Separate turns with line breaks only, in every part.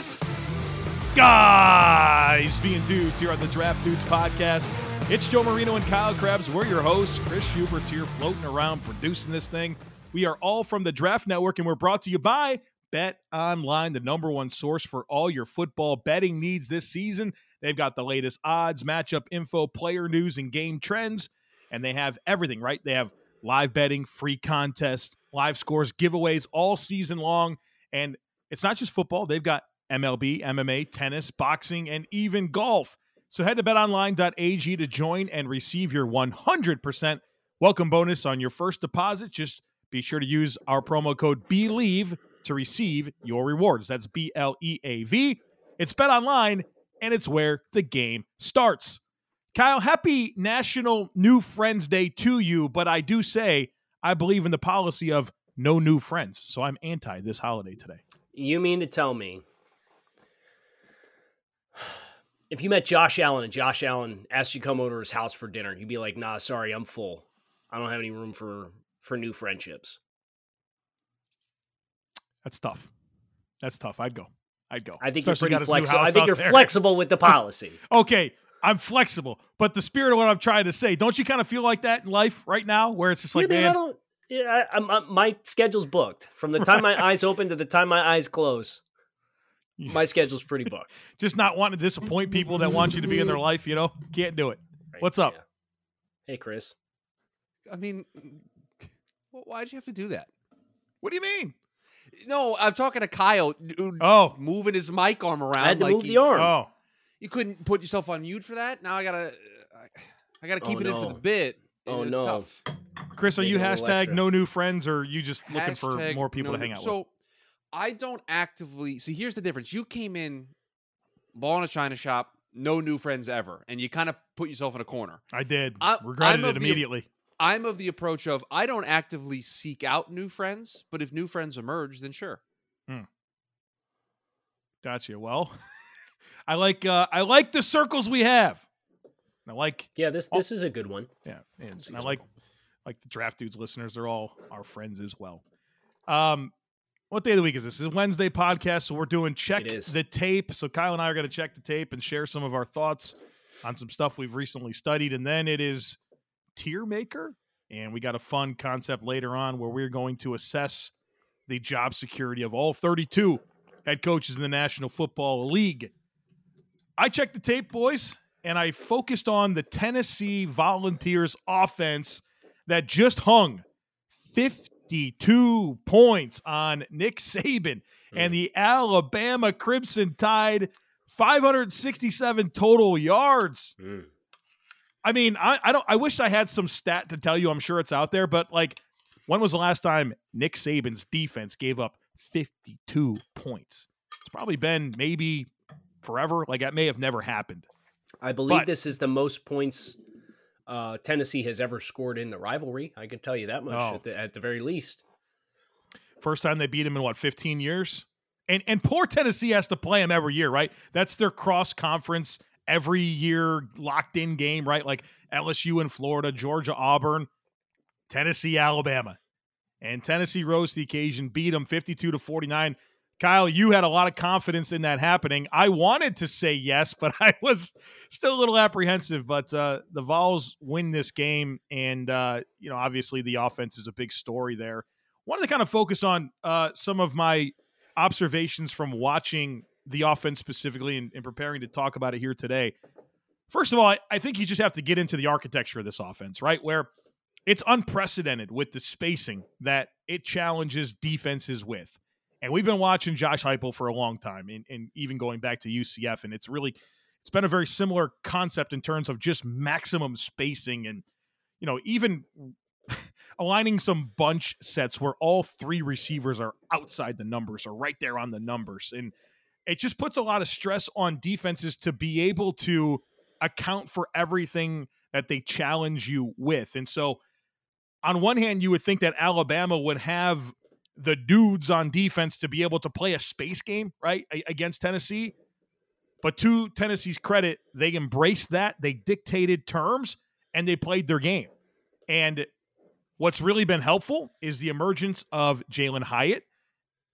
This? Guys being dudes here on the Draft Dudes podcast. It's Joe Marino and Kyle Crabbs. We're your hosts. Chris Schubert's here floating around producing this thing. We are all from the Draft Network and we're brought to you by Bet Online, the number one source for all your football betting needs this season. They've got the latest odds, matchup info, player news, and game trends. And they have everything, right? They have live betting, free contests, live scores, giveaways all season long. And it's not just football, they've got MLB, MMA, tennis, boxing, and even golf. So head to betonline.ag to join and receive your 100% welcome bonus on your first deposit. Just be sure to use our promo code BLEAV to receive your rewards. That's B L E A V. It's BetOnline, and it's where the game starts. Kyle, happy National New Friends Day to you, but I do say I believe in the policy of no new friends. So I'm anti this holiday today.
You mean to tell me if you met Josh Allen and Josh Allen asked you to come over to his house for dinner, you'd be like, "Nah, sorry, I'm full. I don't have any room for for new friendships."
That's tough. That's tough. I'd go. I'd go.
I think Especially you're pretty flexible. I think you're there. flexible with the policy.
okay, I'm flexible, but the spirit of what I'm trying to say, don't you kind of feel like that in life right now, where it's just like, yeah, man,
yeah, I, I, my schedule's booked from the time my eyes open to the time my eyes close. My schedule's pretty booked.
Just not wanting to disappoint people that want you to be in their life. You know, can't do it. Right, What's up? Yeah.
Hey, Chris.
I mean, why'd you have to do that?
What do you mean?
No, I'm talking to Kyle. Oh, moving his mic arm around. I
had to
like
move he, the arm.
Oh,
you couldn't put yourself on mute for that. Now I gotta, I gotta keep oh, it no. in for the bit.
Oh no, tough.
Chris, are you hashtag no new friends, or are you just looking for more people no, to hang out
so,
with?
So I don't actively see. Here's the difference. You came in, ball in a china shop, no new friends ever, and you kind of put yourself in a corner.
I did. I, Regretted it immediately.
The, I'm of the approach of I don't actively seek out new friends, but if new friends emerge, then sure. Hmm.
Gotcha. Well, I like uh, I like the circles we have. I like
yeah this this is a good one.
Yeah, and I like like the draft dudes listeners. They're all our friends as well. Um, what day of the week is this? Is Wednesday podcast, so we're doing check the tape. So Kyle and I are going to check the tape and share some of our thoughts on some stuff we've recently studied, and then it is tier maker, and we got a fun concept later on where we're going to assess the job security of all 32 head coaches in the National Football League. I checked the tape, boys, and I focused on the Tennessee Volunteers offense that just hung 52 points on Nick Saban mm. and the Alabama Crimson Tide 567 total yards. Mm. I mean, I, I don't I wish I had some stat to tell you. I'm sure it's out there, but like when was the last time Nick Saban's defense gave up 52 points? It's probably been maybe forever. Like that may have never happened.
I believe but, this is the most points uh, Tennessee has ever scored in the rivalry. I can tell you that much oh. at, the, at the very least.
First time they beat him in what 15 years, and and poor Tennessee has to play him every year, right? That's their cross conference every year locked in game, right? Like LSU and Florida, Georgia, Auburn, Tennessee, Alabama, and Tennessee rose to the occasion, beat them 52 to 49. Kyle, you had a lot of confidence in that happening. I wanted to say yes, but I was still a little apprehensive. But uh, the Vols win this game, and uh, you know, obviously the offense is a big story there. Wanted to kind of focus on uh, some of my observations from watching the offense specifically and, and, preparing to talk about it here today. First of all, I, I think you just have to get into the architecture of this offense, right? Where it's unprecedented with the spacing that it challenges defenses with. And we've been watching Josh Heupel for a long time, and, and even going back to UCF, and it's really it's been a very similar concept in terms of just maximum spacing and you know even aligning some bunch sets where all three receivers are outside the numbers or right there on the numbers. And it just puts a lot of stress on defenses to be able to account for everything that they challenge you with. And so on one hand you would think that Alabama would have the dudes on defense to be able to play a space game right against Tennessee but to Tennessee's credit, they embraced that. They dictated terms and they played their game. And what's really been helpful is the emergence of Jalin Hyatt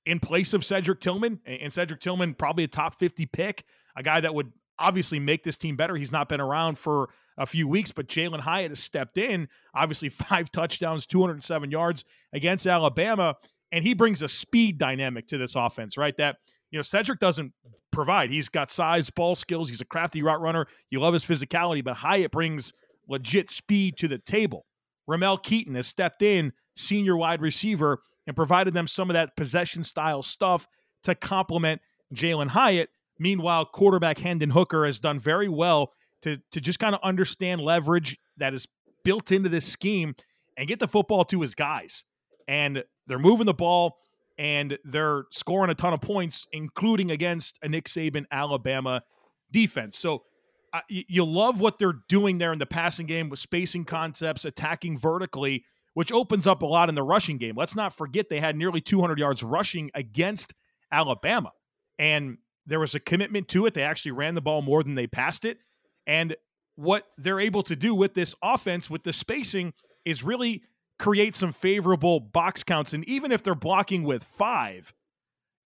in place of Cedric Tillman. And Cedric Tillman, probably a top 50 pick, a guy that would obviously make this team better. He's not been around for a few weeks, but Jalin Hyatt has stepped in, obviously, five touchdowns, 207 yards against Alabama. And he brings a speed dynamic to this offense, right? That you know, Cedric doesn't provide. He's got size, ball skills. He's a crafty route runner. You love his physicality, but Hyatt brings legit speed to the table. Ramel Keyton has stepped in, senior wide receiver, and provided them some of that possession style stuff to complement Jalin Hyatt. Meanwhile, quarterback Hendon Hooker has done very well to, to just kind of understand leverage that is built into this scheme and get the football to his guys. And they're moving the ball and they're scoring a ton of points, including against a Nick Saban Alabama defense. So uh, you, you love what they're doing there in the passing game with spacing concepts, attacking vertically, which opens up a lot in the rushing game. Let's not forget they had nearly 200 yards rushing against Alabama, and there was a commitment to it. They actually ran the ball more than they passed it, and what they're able to do with this offense with the spacing is really create some favorable box counts. And even if they're blocking with five,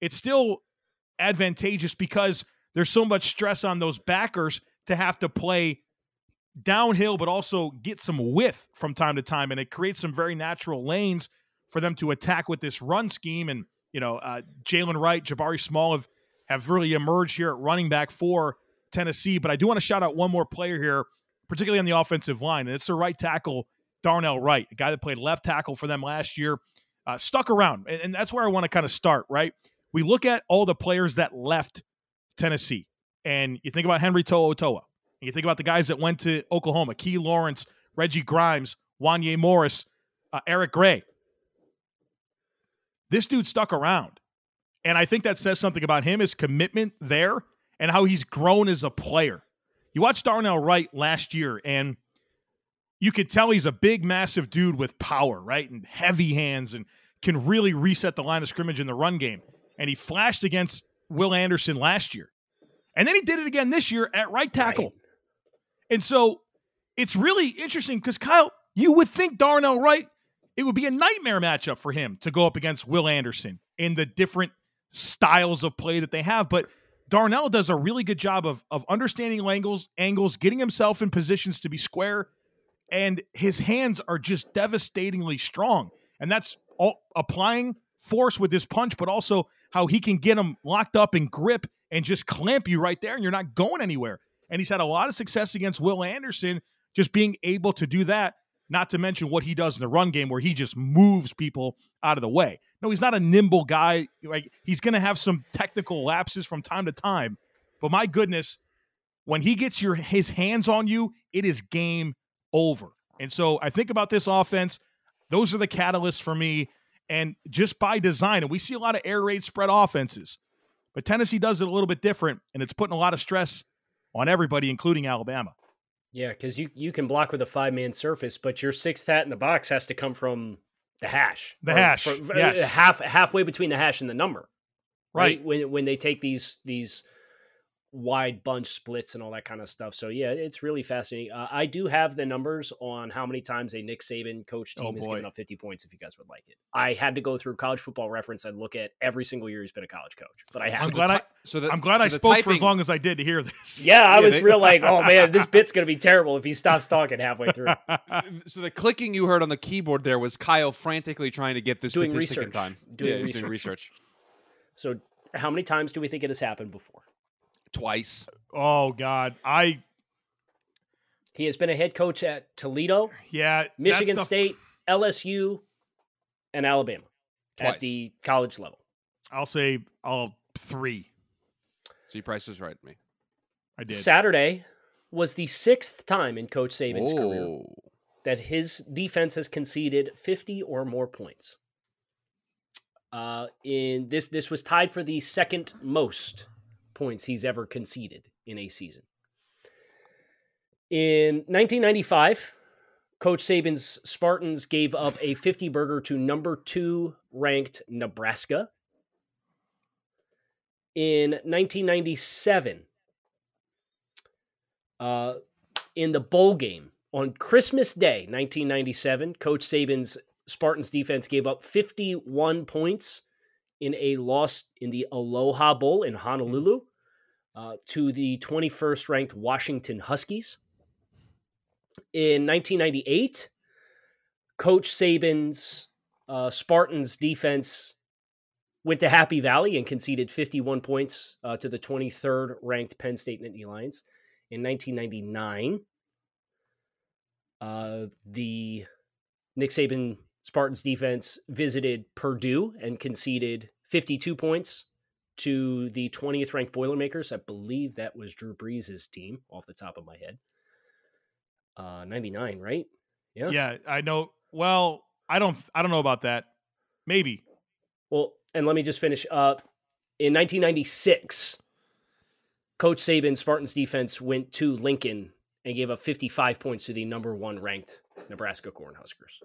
it's still advantageous because there's so much stress on those backers to have to play downhill, but also get some width from time to time. And it creates some very natural lanes for them to attack with this run scheme. And, you know, uh, Jaylen Wright, Jabari Small have, have really emerged here at running back for Tennessee. But I do want to shout out one more player here, particularly on the offensive line, and it's the right tackle Darnell Wright, a guy that played left tackle for them last year, uh, stuck around. And, and that's where I want to kind of start, right? We look at all the players that left Tennessee, and you think about Henry and you think about the guys that went to Oklahoma, Key Lawrence, Reggie Grimes, Wanya Morris, uh, Eric Gray. This dude stuck around. And I think that says something about him, his commitment there, and how he's grown as a player. You watched Darnell Wright last year, and – you could tell he's a big, massive dude with power, right? And heavy hands and can really reset the line of scrimmage in the run game. And he flashed against Will Anderson last year. And then he did it again this year at right tackle. Right. And so it's really interesting because, Kyle, you would think Darnell Wright, it would be a nightmare matchup for him to go up against Will Anderson in the different styles of play that they have. But Darnell does a really good job of, of understanding angles, angles, getting himself in positions to be square and his hands are just devastatingly strong. And that's all applying force with his punch, but also how he can get him locked up and grip and just clamp you right there, and you're not going anywhere. And he's had a lot of success against Will Anderson, just being able to do that. Not to mention what he does in the run game, where he just moves people out of the way. No, he's not a nimble guy. Like he's going to have some technical lapses from time to time, but my goodness, when he gets your his hands on you, it is game over. And so I think about this offense. Those are the catalysts for me. And just by design, and we see a lot of air raid spread offenses, but Tennessee does it a little bit different, and it's putting a lot of stress on everybody, including Alabama.
Yeah, because you, you can block with a five man surface, but your sixth hat in the box has to come from the hash.
The hash. For, yes.
Half halfway between the hash and the number.
Right. right.
When when they take these these wide bunch splits and all that kind of stuff. So yeah, it's really fascinating. Uh, I do have the numbers on how many times a Nick Saban coach team oh, has given up 50 points. If you guys would like it, I had to go through College Football Reference and look at every single year he's been a college coach. But I have.
I'm glad I. So the, I'm glad so I spoke typing, for as long as I did to hear this.
Yeah, I yeah, was they, real like, oh man, this bit's gonna be terrible if he stops talking halfway through.
so the clicking you heard on the keyboard there was Kyle frantically trying to get this doing statistic
research.
in time.
Doing,
yeah,
research.
doing research.
So how many times do we think it has happened before?
Twice.
Oh God, I.
He has been a head coach at Toledo,
yeah,
Michigan State, LSU, and Alabama twice. at the college level.
I'll say all three.
So your price is right, me.
I did.
Saturday was the sixth time in Coach Saban's Whoa. career that his defense has conceded 50 or more points. Uh, in this, this was tied for the second most points he's ever conceded in a season. In 1995, Coach Saban's Spartans gave up a 50 burger to number two ranked Nebraska. In 1997, uh, in the bowl game on Christmas Day, 1997, Coach Saban's Spartans defense gave up 51 points in a loss in the Aloha Bowl in Honolulu uh, to the 21st ranked Washington Huskies. In 1998, Coach Saban's uh, Spartans defense went to Happy Valley and conceded 51 points uh, to the 23rd ranked Penn State Nittany Lions. In 1999, uh, the Nick Saban Spartans defense visited Purdue and conceded 52 points to the 20th ranked Boilermakers. I believe that was Drew Brees' team off the top of my head. Uh, 99, right?
Yeah. Yeah, I know. Well, I don't I don't know about that. Maybe.
Well, and let me just finish up. In 1996, Coach Saban Spartans defense went to Lincoln and gave up 55 points to the number one ranked Nebraska Cornhuskers.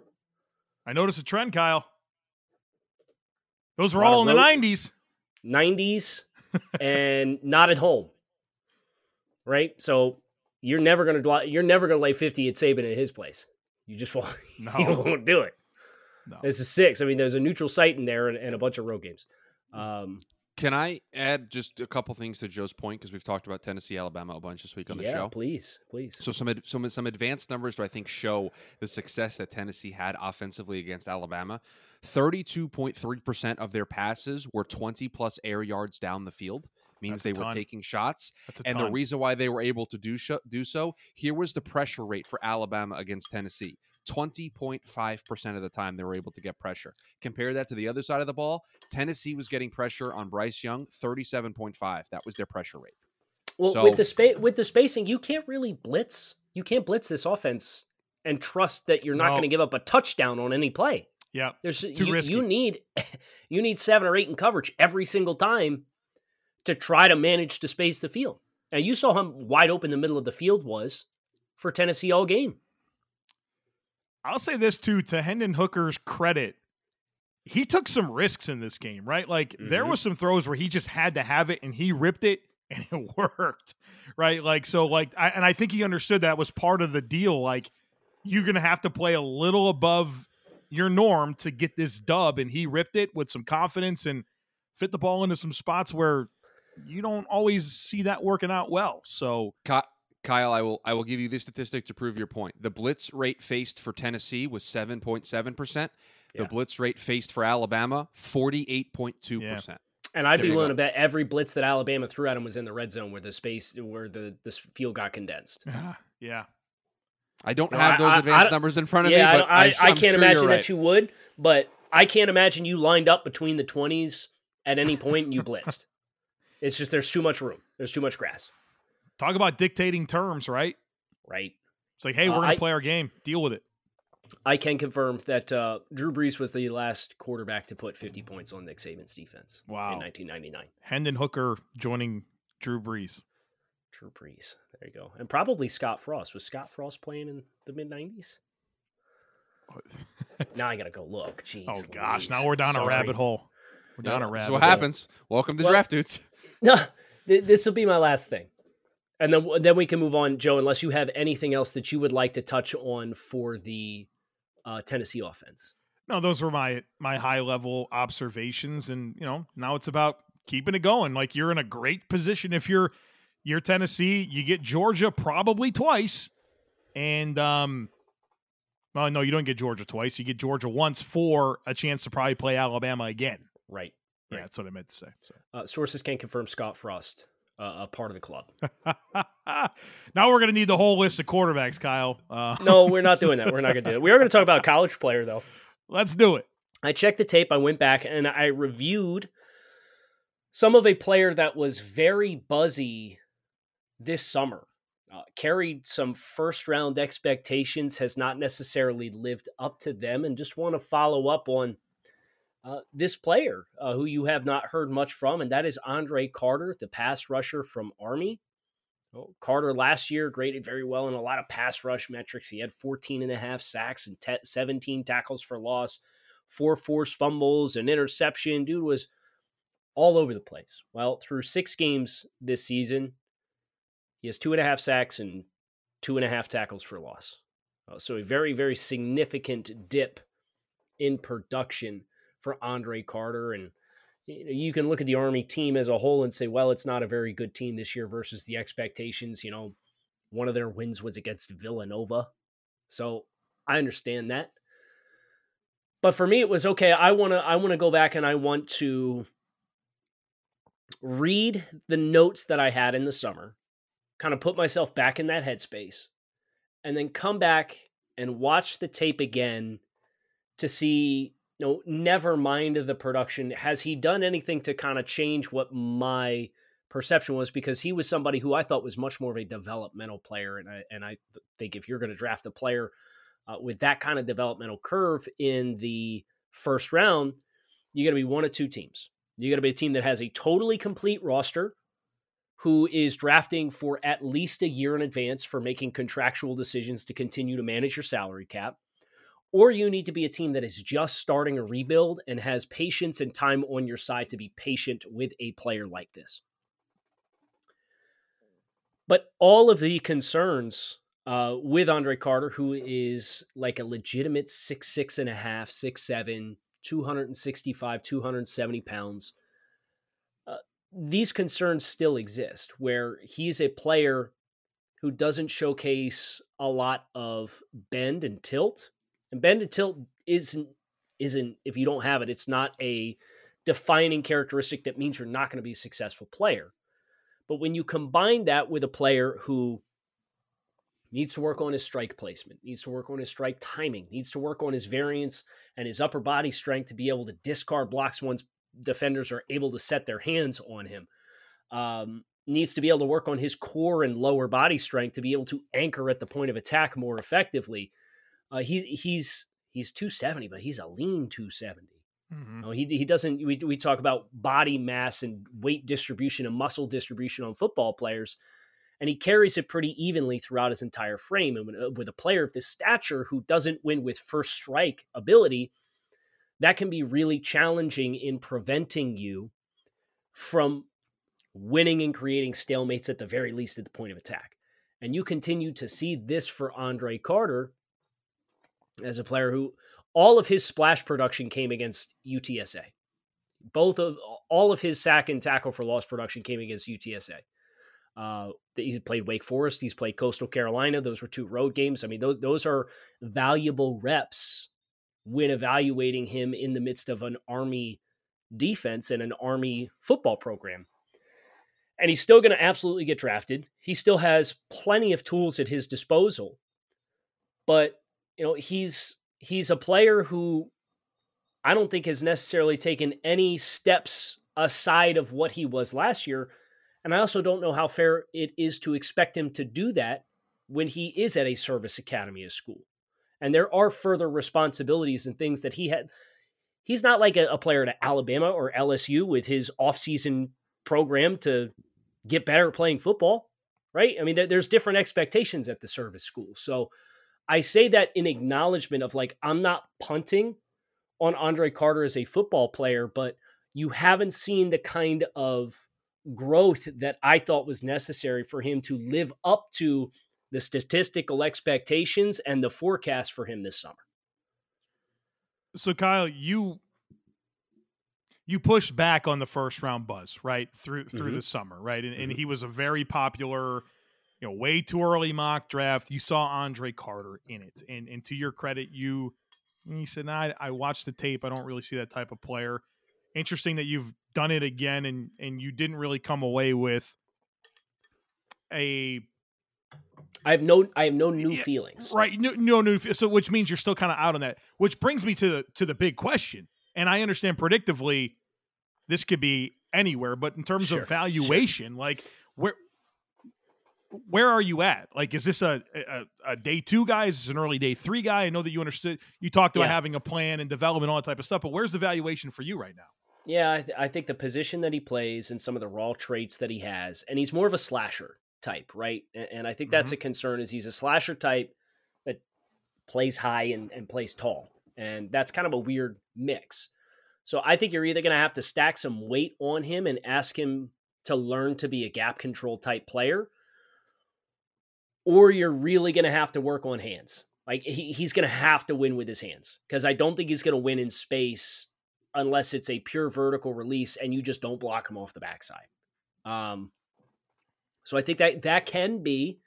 I noticed a trend, Kyle. Those were all in the 90s.
90s and not at home. Right? So you're never going to you're never going to lay 50 at Saban at his place. You just won't no. you won't do it. No. This is six. I mean, there's a neutral site in there and, and a bunch of road games. Um,
can I add just a couple things to Joe's point because we've talked about Tennessee, Alabama a bunch this week on the
yeah,
show.
please, please.
So some some some advanced numbers do I think show the success that Tennessee had offensively against Alabama. Thirty-two point three percent of their passes were twenty plus air yards down the field. Means That's they were taking shots, and ton. the reason why they were able to do sh- do so here was the pressure rate for Alabama against Tennessee. 20.5% of the time they were able to get pressure. Compare that to the other side of the ball. Tennessee was getting pressure on Bryce Young, 37.5. That was their pressure rate.
Well, so, with the space with the spacing, you can't really blitz. You can't blitz this offense and trust that you're not no. going to give up a touchdown on any play.
Yeah,
there's too you, risky. you need you need seven or eight in coverage every single time to try to manage to space the field. And you saw how wide open the middle of the field was for Tennessee all game.
I'll say this too to Hendon Hooker's credit. He took some risks in this game, right? Like mm-hmm. there was some throws where he just had to have it and he ripped it and it worked, right? Like so like I, and I think he understood that was part of the deal like you're going to have to play a little above your norm to get this dub and he ripped it with some confidence and fit the ball into some spots where you don't always see that working out well. So
Kyle, I will I will give you this statistic to prove your point. The blitz rate faced for Tennessee was 7.7%. The blitz rate faced for Alabama, 48.2%. Yeah.
And I'd be willing to bet every blitz that Alabama threw at him was in the red zone where the space where the the field got condensed.
Yeah. yeah.
I don't have those I, advanced I, numbers in front of yeah,
me, but I, I, can't sure imagine right. that you would, but I can't imagine you lined up between the 20s at any point and you blitzed. it's just there's too much room. There's too much grass.
Talk about dictating terms, right?
Right.
It's like, hey, we're uh, gonna play our game. Deal with it.
I can confirm that uh, Drew Brees was the last quarterback to put 50 points on Nick Saban's defense.
Wow.
In 1999.
Hendon Hooker joining Drew Brees.
Drew Brees. There you go. And probably Scott Frost. Was Scott Frost playing in the mid 90s? now I gotta go look. Jeez.
Oh gosh, now we're down Sorry. a rabbit hole. We're down a rabbit.
So what hole. happens? Welcome to well, draft dudes.
No, th- this will be my last thing and then then we can move on, Joe. Unless you have anything else that you would like to touch on for the uh, Tennessee offense.
No, those were my my high level observations, and you know now it's about keeping it going. Like you're in a great position if you're you're Tennessee. You get Georgia probably twice, and um, well, no, you don't get Georgia twice. You get Georgia once for a chance to probably play Alabama again.
Right.
Yeah, that's what I meant to say. So.
Uh, sources can confirm Scott Frost uh, a part of the club.
now we're going to need the whole list of quarterbacks, Kyle. Uh,
no, we're not doing that. We're not going to do it. We are going to talk about a college player, though.
Let's do it.
I checked the tape. I went back and I reviewed some of a player that was very buzzy this summer. Uh, carried some first round expectations, has not necessarily lived up to them, and just want to follow up on uh, this player uh, who you have not heard much from, and that is Andre Carter, the pass rusher from Army. Well, Carter last year graded very well in a lot of pass rush metrics. He had 14 and a half sacks and 17 tackles for loss, four forced fumbles, an interception. Dude was all over the place. Well, through six games this season, he has two and a half sacks and two and a half tackles for loss. Uh, so a very, very significant dip in production for Andre Carter. And you can look at the Army team as a whole and say, well, it's not a very good team this year versus the expectations. You know, one of their wins was against Villanova. So I understand that. But for me, it was okay. I want to I want to go back and I want to read the notes that I had in the summer, kind of put myself back in that headspace, and then come back and watch the tape again to see no, never mind the production. Has he done anything to kind of change what my perception was? Because he was somebody who I thought was much more of a developmental player, and I and I think if you're going to draft a player uh, with that kind of developmental curve in the first round, you got to be one of two teams. You got to be a team that has a totally complete roster, who is drafting for at least a year in advance for making contractual decisions to continue to manage your salary cap or you need to be a team that is just starting a rebuild and has patience and time on your side to be patient with a player like this. But all of the concerns uh, with Andre Carter, who is like a legitimate six six and a half, six seven, 265, 270 pounds, uh, these concerns still exist where he's a player who doesn't showcase a lot of bend and tilt and bend and tilt isn't isn't if you don't have it, it's not a defining characteristic that means you're not going to be a successful player. But when you combine that with a player who needs to work on his strike placement, needs to work on his strike timing, needs to work on his variance and his upper body strength to be able to discard blocks once defenders are able to set their hands on him. Um, needs to be able to work on his core and lower body strength to be able to anchor at the point of attack more effectively. Uh, he's he's he's 270, but he's a lean 270. Mm-hmm. You know, he he doesn't. We we talk about body mass and weight distribution and muscle distribution on football players, and he carries it pretty evenly throughout his entire frame. And uh, with a player of this stature who doesn't win with first strike ability, that can be really challenging in preventing you from winning and creating stalemates at the very least at the point of attack. And you continue to see this for Andre Carter as a player who all of his splash production came against UTSA. Both of all of his sack and tackle for loss production came against UTSA. Uh, he's played Wake Forest. He's played Coastal Carolina. Those were two road games. I mean, those those are valuable reps when evaluating him in the midst of an Army defense and an Army football program. And he's still going to absolutely get drafted. He still has plenty of tools at his disposal. But you know, he's he's a player who I don't think has necessarily taken any steps aside of what he was last year. And I also don't know how fair it is to expect him to do that when he is at a service academy of school. And there are further responsibilities and things that he had. He's not like a, a player at Alabama or LSU with his offseason program to get better at playing football, right? I mean, there's different expectations at the service school. So I say that in acknowledgement of like, I'm not punting on Andre Carter as a football player, but you haven't seen the kind of growth that I thought was necessary for him to live up to the statistical expectations and the forecast for him this summer.
So Kyle, you you pushed back on the first round buzz, right? Through through mm-hmm. the summer, right? And, mm-hmm. and he was a very popular you know, way too early mock draft. You saw Andre Carter in it, and and to your credit, you he said, nah, I, I watched the tape. I don't really see that type of player." Interesting that you've done it again, and and you didn't really come away with a.
I have no, I have no new yeah, feelings.
Right, no, no new. So, which means you're still kind of out on that. Which brings me to the to the big question, and I understand predictively, this could be anywhere, but in terms sure, of valuation, sure. like where are you at? Like, is this a, a, a day two guy? Is this an early day three guy? I know that you understood, you talked about yeah. having a plan and development, all that type of stuff, but where's the valuation for you right now?
Yeah, I, th- I think the position that he plays and some of the raw traits that he has, and he's more of a slasher type, right? And, and I think that's mm-hmm. a concern is he's a slasher type that plays high and, and plays tall. And that's kind of a weird mix. So I think you're either going to have to stack some weight on him and ask him to learn to be a gap control type player, or you're really going to have to work on hands. Like he, he's going to have to win with his hands because I don't think he's going to win in space unless it's a pure vertical release and you just don't block him off the backside. Um, so I think that that can be,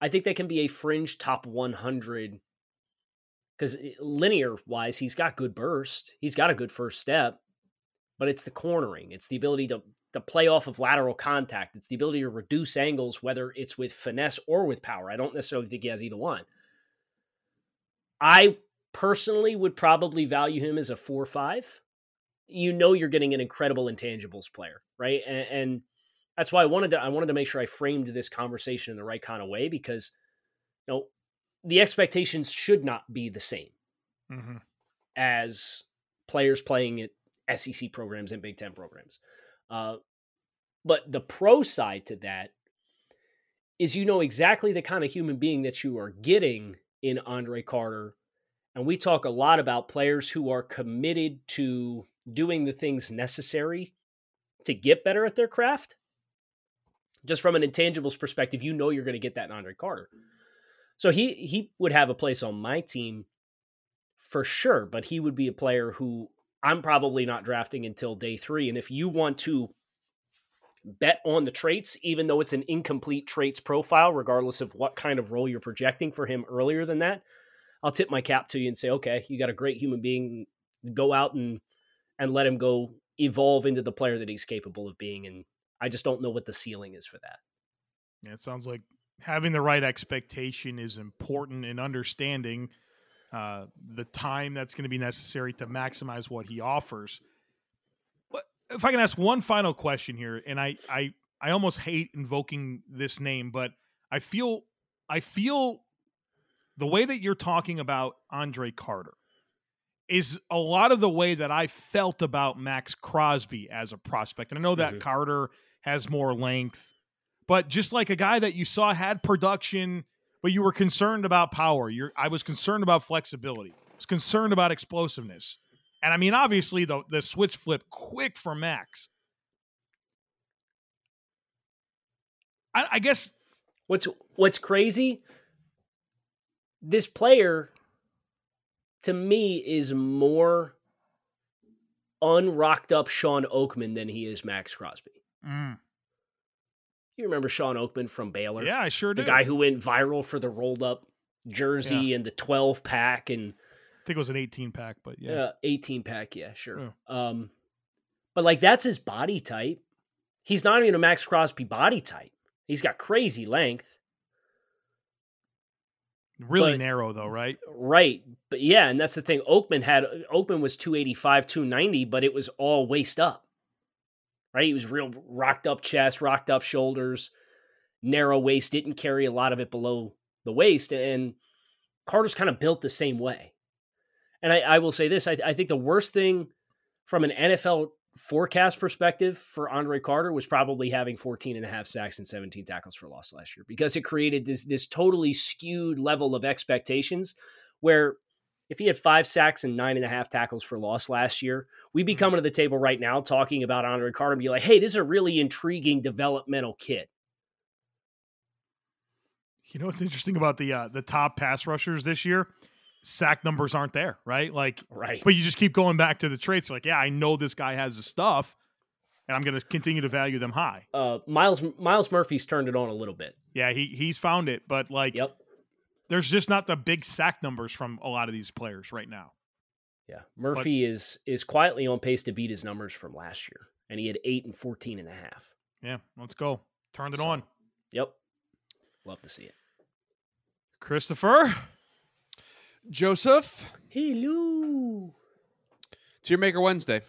I think that can be a fringe top 100 because eh, linear wise, he's got good burst, he's got a good first step, but it's the cornering, it's the ability to to play off of lateral contact, it's the ability to reduce angles, whether it's with finesse or with power. I don't necessarily think he has either one. I personally would probably value him as a four five. You know you're getting an incredible intangibles player, right? And, and, that's why I wanted to I wanted to make sure I framed this conversation in the right kind of way because you know the expectations should not be the same mm-hmm. as players playing at SEC programs and Big Ten programs. Uh, but the pro side to that is you know exactly the kind of human being that you are getting in Andre Carter and we talk a lot about players who are committed to doing the things necessary to get better at their craft. Just from an intangibles perspective, you know you're going to get that in Andre Carter. So he he would have a place on my team for sure, but he would be a player who I'm probably not drafting until day 3 and if you want to bet on the traits even though it's an incomplete traits profile regardless of what kind of role you're projecting for him earlier than that, I'll tip my cap to you and say, okay, you got a great human being. Go out and and let him go evolve into the player that he's capable of being. And I just don't know what the ceiling is for that.
Yeah, it sounds like having the right expectation is important in understanding uh, the time that's going to be necessary to maximize what he offers. But if I can ask one final question here, and I I I almost hate invoking this name, but I feel I feel the way that you're talking about Andre Carter is a lot of the way that I felt about Maxx Crosby as a prospect. And I know that mm-hmm. Carter has more length, but just like a guy that you saw had production, but you were concerned about power. You're I was concerned about flexibility. I was concerned about explosiveness. And I mean, obviously the the switch flip quick for Maxx. I, I guess
what's what's crazy this player to me is more unrocked up Shawn Oakman than he is Maxx Crosby. Mm. You remember Shawn Oakman from Baylor?
Yeah, I sure
do. The guy who went viral for the rolled up jersey yeah. and the 12 pack and
I think it was an 18 pack, but yeah.
Uh, 18 pack, yeah, sure. Oh. Um but like that's his body type. He's not even a Maxx Crosby body type. He's got crazy length.
Really but, narrow though, right?
Right. But yeah, and that's the thing. Oakman had Oakman was 285, 290, but it was all waist up. Right? He was real rocked up chest, rocked up shoulders, narrow waist, didn't carry a lot of it below the waist. And Carter's kind of built the same way. And I, I will say this I, I think the worst thing from an NFL forecast perspective for Andre Carter was probably having 14 and a half sacks and 17 tackles for loss last year because it created this this totally skewed level of expectations where if he had five sacks and nine and a half tackles for loss last year, we'd be mm-hmm. coming to the table right now talking about Andre Carter and be like, hey, this is a really intriguing developmental kid.
You know what's interesting about the uh, the top pass rushers this year? sack numbers aren't there, right? Like,
right.
But you just keep going back to the traits. Like, yeah, I know this guy has the stuff, and I'm going to continue to value them high.
Uh, Miles Myles Murphy's turned it on a little bit.
Yeah, he he's found it, but like,
yep.
There's just not the big sack numbers from a lot of these players right now.
Yeah, Murphy but, is is quietly on pace to beat his numbers from last year, and he had eight and 14 and a half.
Yeah, let's go. Turned it so, on.
Yep. Love to see it.
Christopher.
Joseph.
Hello.
It's TierMaker Wednesday.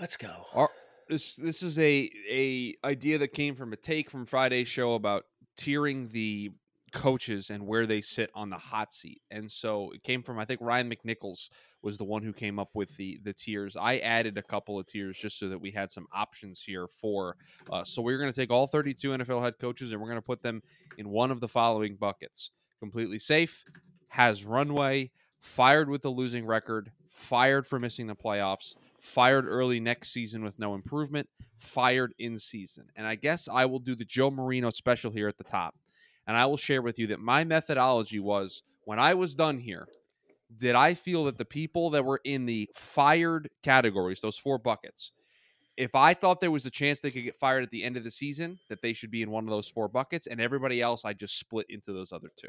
Let's go.
Are, This this is a a idea that came from a take from Friday's show about tiering the coaches and where they sit on the hot seat. And so it came from I think Ryan McNichols was the one who came up with the the tiers. I added a couple of tiers just so that we had some options here for. Uh, so we're going to take all 32 NFL head coaches and we're going to put them in one of the following buckets: completely safe, has runway, fired with a losing record, fired for missing the playoffs, fired early next season with no improvement, fired in season. And I guess I will do the Joe Marino special here at the top. And I will share with you that my methodology was when I was done here, did I feel that the people that were in the fired categories, those four buckets, if I thought there was a chance they could get fired at the end of the season, that they should be in one of those four buckets, and everybody else I just split into those other two.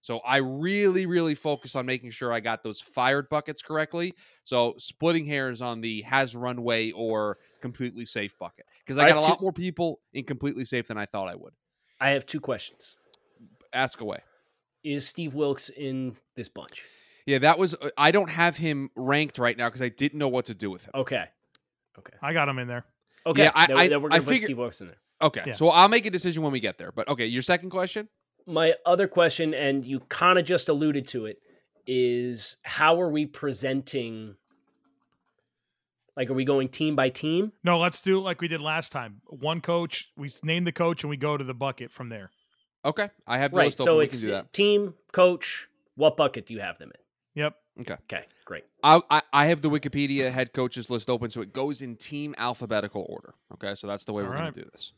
So I really, really focus on making sure I got those fired buckets correctly. So splitting hairs on the has runway or completely safe bucket because I, I got a lot more people in completely safe than I thought I would.
I have two questions.
Ask away.
Is Steve Wilks in this bunch?
Yeah, that was. Uh, I don't have him ranked right now because I didn't know what to do with him.
Okay. Okay.
I got him in there.
Okay. Yeah, I, then, I, then we're gonna I put figure, Steve Wilks in there.
Okay. Yeah. So I'll make a decision when we get there. But okay, your second question.
My other question, and you kind of just alluded to it, is how are we presenting? Like, are we going team by team?
No, let's do it like we did last time. One coach, we name the coach, and we go to the bucket from there.
Okay, I have the
right. So it's team, coach. What bucket do you have them in?
Yep.
Okay.
Okay. Great.
I, I, I have the Wikipedia head coaches list open, so it goes in team alphabetical order. Okay, so that's the way All we're right. going to do this.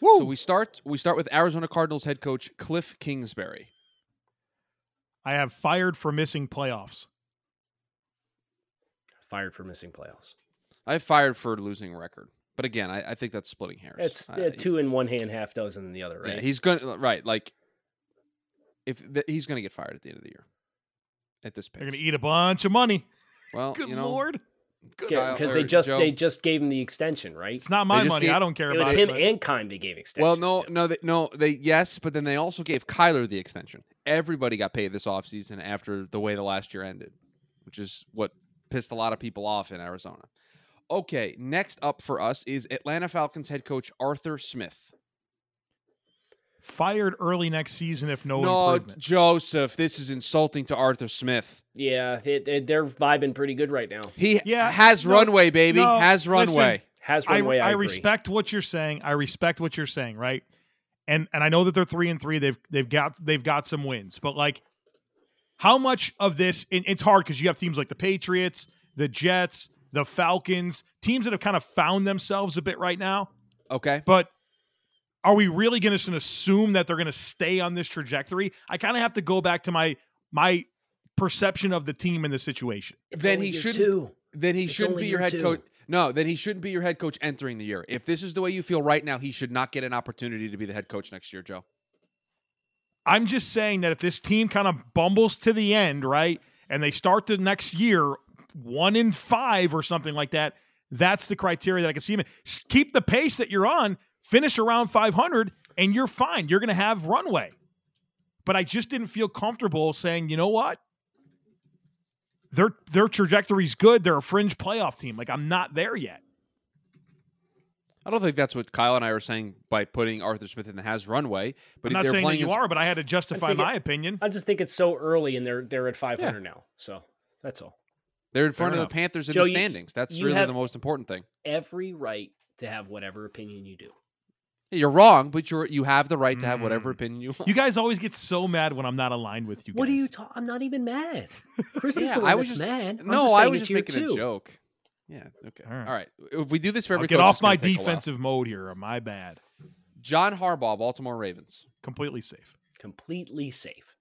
Woo! So we start we start with Arizona Cardinals head coach Cliff Kingsbury.
I have fired for missing playoffs.
Fired for missing playoffs.
I have fired for losing record. But again, I, I think that's splitting hairs.
It's uh, two in one hand, half dozen in the other, right?
Yeah, he's going to right. Like if the, he's going to get fired at the end of the year at this pace.
They're going to eat a bunch of money.
Well,
good
you know,
lord.
Because they just Joe, they just gave him the extension, right?
It's not my money.
Gave,
I don't care
it
about
it.
It
was him and Keim they gave extension.
Well, no,
to.
no, they, no, they yes, but then they also gave Kyler the extension. Everybody got paid this offseason after the way the last year ended, which is what pissed a lot of people off in Arizona. Okay, next up for us is Atlanta Falcons head coach Arthur Smith
fired early next season if no,
no
improvement.
Joseph, this is insulting to Arthur Smith.
Yeah, they, they're vibing pretty good right now.
He yeah, has no, runway, baby. No, has runway. Listen,
has runway.
I,
I,
I respect what you're saying. I respect what you're saying, right? And and I know that they're three and three. They've they've got they've got some wins, but like, how much of this? it's hard because you have teams like the Patriots, the Jets, the Falcons, teams that have kind of found themselves a bit right now.
Okay,
but are we really going to assume that they're going to stay on this trajectory? I kind of have to go back to my my perception of the team in the situation.
It's then he shouldn't.
Then he
it's
shouldn't be your head two. coach. No, then he shouldn't be your head coach entering the year. If this is the way you feel right now, he should not get an opportunity to be the head coach next year, Joe.
I'm just saying that if this team kind of bumbles to the end, right, and they start the next year one in five or something like that, that's the criteria that I can see him in. Keep the pace that you're on finish around 500 and you're fine. You're going to have runway. But I just didn't feel comfortable saying, you know what? Their their trajectory's good. They're a fringe playoff team. Like I'm not there yet.
I don't think that's what Kyle and I were saying by putting Arthur Smith in the has runway. But
I'm not saying that you are, but I had to justify my
it,
opinion.
I just think it's so early, and they're they're at 500 yeah. now. So that's all.
They're in front Fair of enough. the Panthers in Joe, the standings. That's really the most important thing.
Every right to have whatever opinion you do.
You're wrong, but you're you have the right to have whatever mm. opinion you want.
You guys always get so mad when I'm not aligned with you. Guys.
What are you talking? I'm not even mad. Chris is the one I was
just,
mad.
I'm no,
just
I was just
making
too. a joke. Yeah. Okay. All right. All right. If we do this for every,
I'll get off my defensive mode here. My bad.
John Harbaugh, Baltimore Ravens,
completely safe.
Completely safe.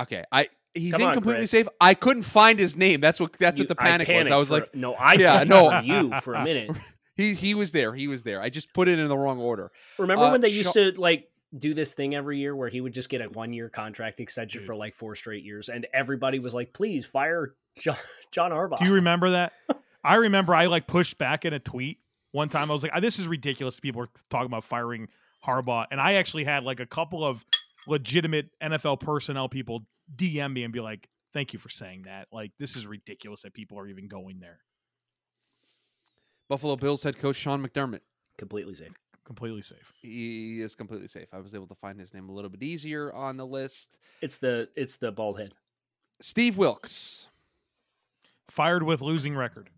Okay, I he's Come in on, completely safe. I couldn't find his name. That's what that's you, what the panic I was. I was
for,
like,
no, I yeah, no, you for a minute.
He he was there. He was there. I just put it in the wrong order.
Remember uh, when they used to like do this thing every year where he would just get a one year contract extension Dude. for like four straight years, and everybody was like, "Please fire John, John Harbaugh."
Do you remember that? I remember I like pushed back in a tweet one time. I was like, "This is ridiculous." People are talking about firing Harbaugh, and I actually had like a couple of legitimate NFL personnel people DM me and be like, "Thank you for saying that. Like, this is ridiculous that people are even going there."
Buffalo Bills head coach Sean McDermott.
Completely safe.
Completely safe.
He is completely safe. I was able to find his name a little bit easier on the list.
It's the it's the bald head.
Steve Wilks.
Fired with losing record.